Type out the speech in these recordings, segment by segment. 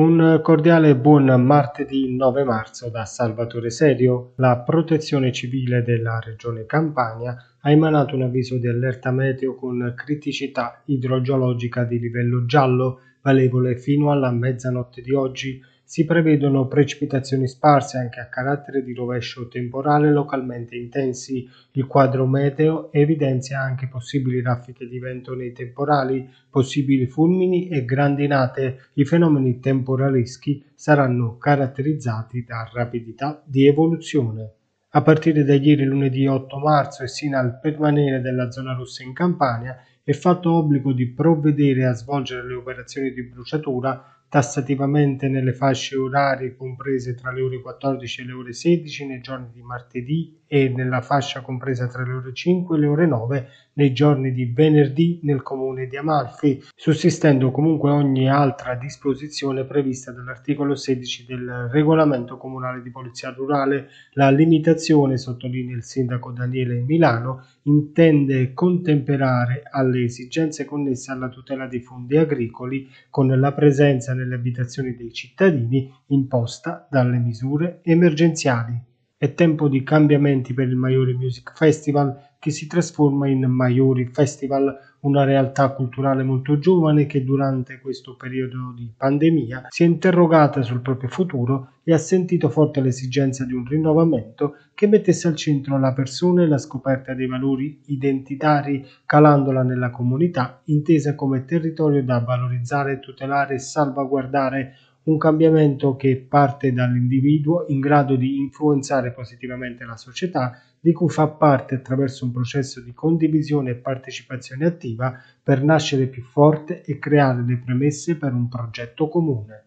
Un cordiale buon martedì 9 marzo da Salvatore Serio. La Protezione Civile della Regione Campania ha emanato un avviso di allerta meteo con criticità idrogeologica di livello giallo, valevole fino alla mezzanotte di oggi si prevedono precipitazioni sparse anche a carattere di rovescio temporale localmente intensi. Il quadro meteo evidenzia anche possibili raffiche di vento nei temporali, possibili fulmini e grandinate. I fenomeni temporaleschi saranno caratterizzati da rapidità di evoluzione. A partire da ieri lunedì 8 marzo e sino al permanere della zona rossa in Campania è fatto obbligo di provvedere a svolgere le operazioni di bruciatura tassativamente nelle fasce orarie comprese tra le ore 14 e le ore 16 nei giorni di martedì e nella fascia compresa tra le ore 5 e le ore 9 nei giorni di venerdì nel comune di Amalfi, sussistendo comunque ogni altra disposizione prevista dall'articolo 16 del regolamento comunale di polizia rurale. La limitazione, sottolinea il sindaco Daniele Milano, intende contemperare alle esigenze connesse alla tutela dei fondi agricoli con la presenza nelle abitazioni dei cittadini imposta dalle misure emergenziali. È tempo di cambiamenti per il Maiori Music Festival che si trasforma in Maiori Festival, una realtà culturale molto giovane che durante questo periodo di pandemia si è interrogata sul proprio futuro e ha sentito forte l'esigenza di un rinnovamento che mettesse al centro la persona e la scoperta dei valori identitari, calandola nella comunità, intesa come territorio da valorizzare, tutelare e salvaguardare un cambiamento che parte dall'individuo in grado di influenzare positivamente la società di cui fa parte attraverso un processo di condivisione e partecipazione attiva per nascere più forte e creare le premesse per un progetto comune.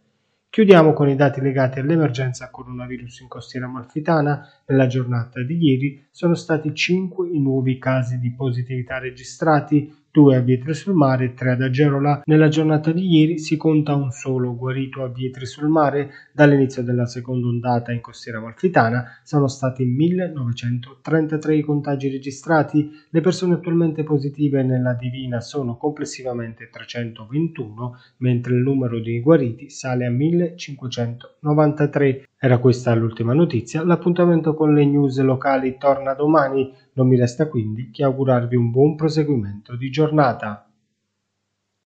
Chiudiamo con i dati legati all'emergenza coronavirus in costiera amalfitana. Nella giornata di ieri sono stati 5 i nuovi casi di positività registrati, 2 a Vietri sul Mare e 3 ad Agerola. Nella giornata di ieri si conta un solo guarito a Vietri sul Mare. Dall'inizio della seconda ondata in costiera amalfitana sono stati 1933 i contagi registrati. Le persone attualmente positive nella Divina sono complessivamente 321, mentre il numero di guariti sale a 1593. Era questa l'ultima notizia, l'appuntamento con le news locali torna domani, non mi resta quindi che augurarvi un buon proseguimento di giornata.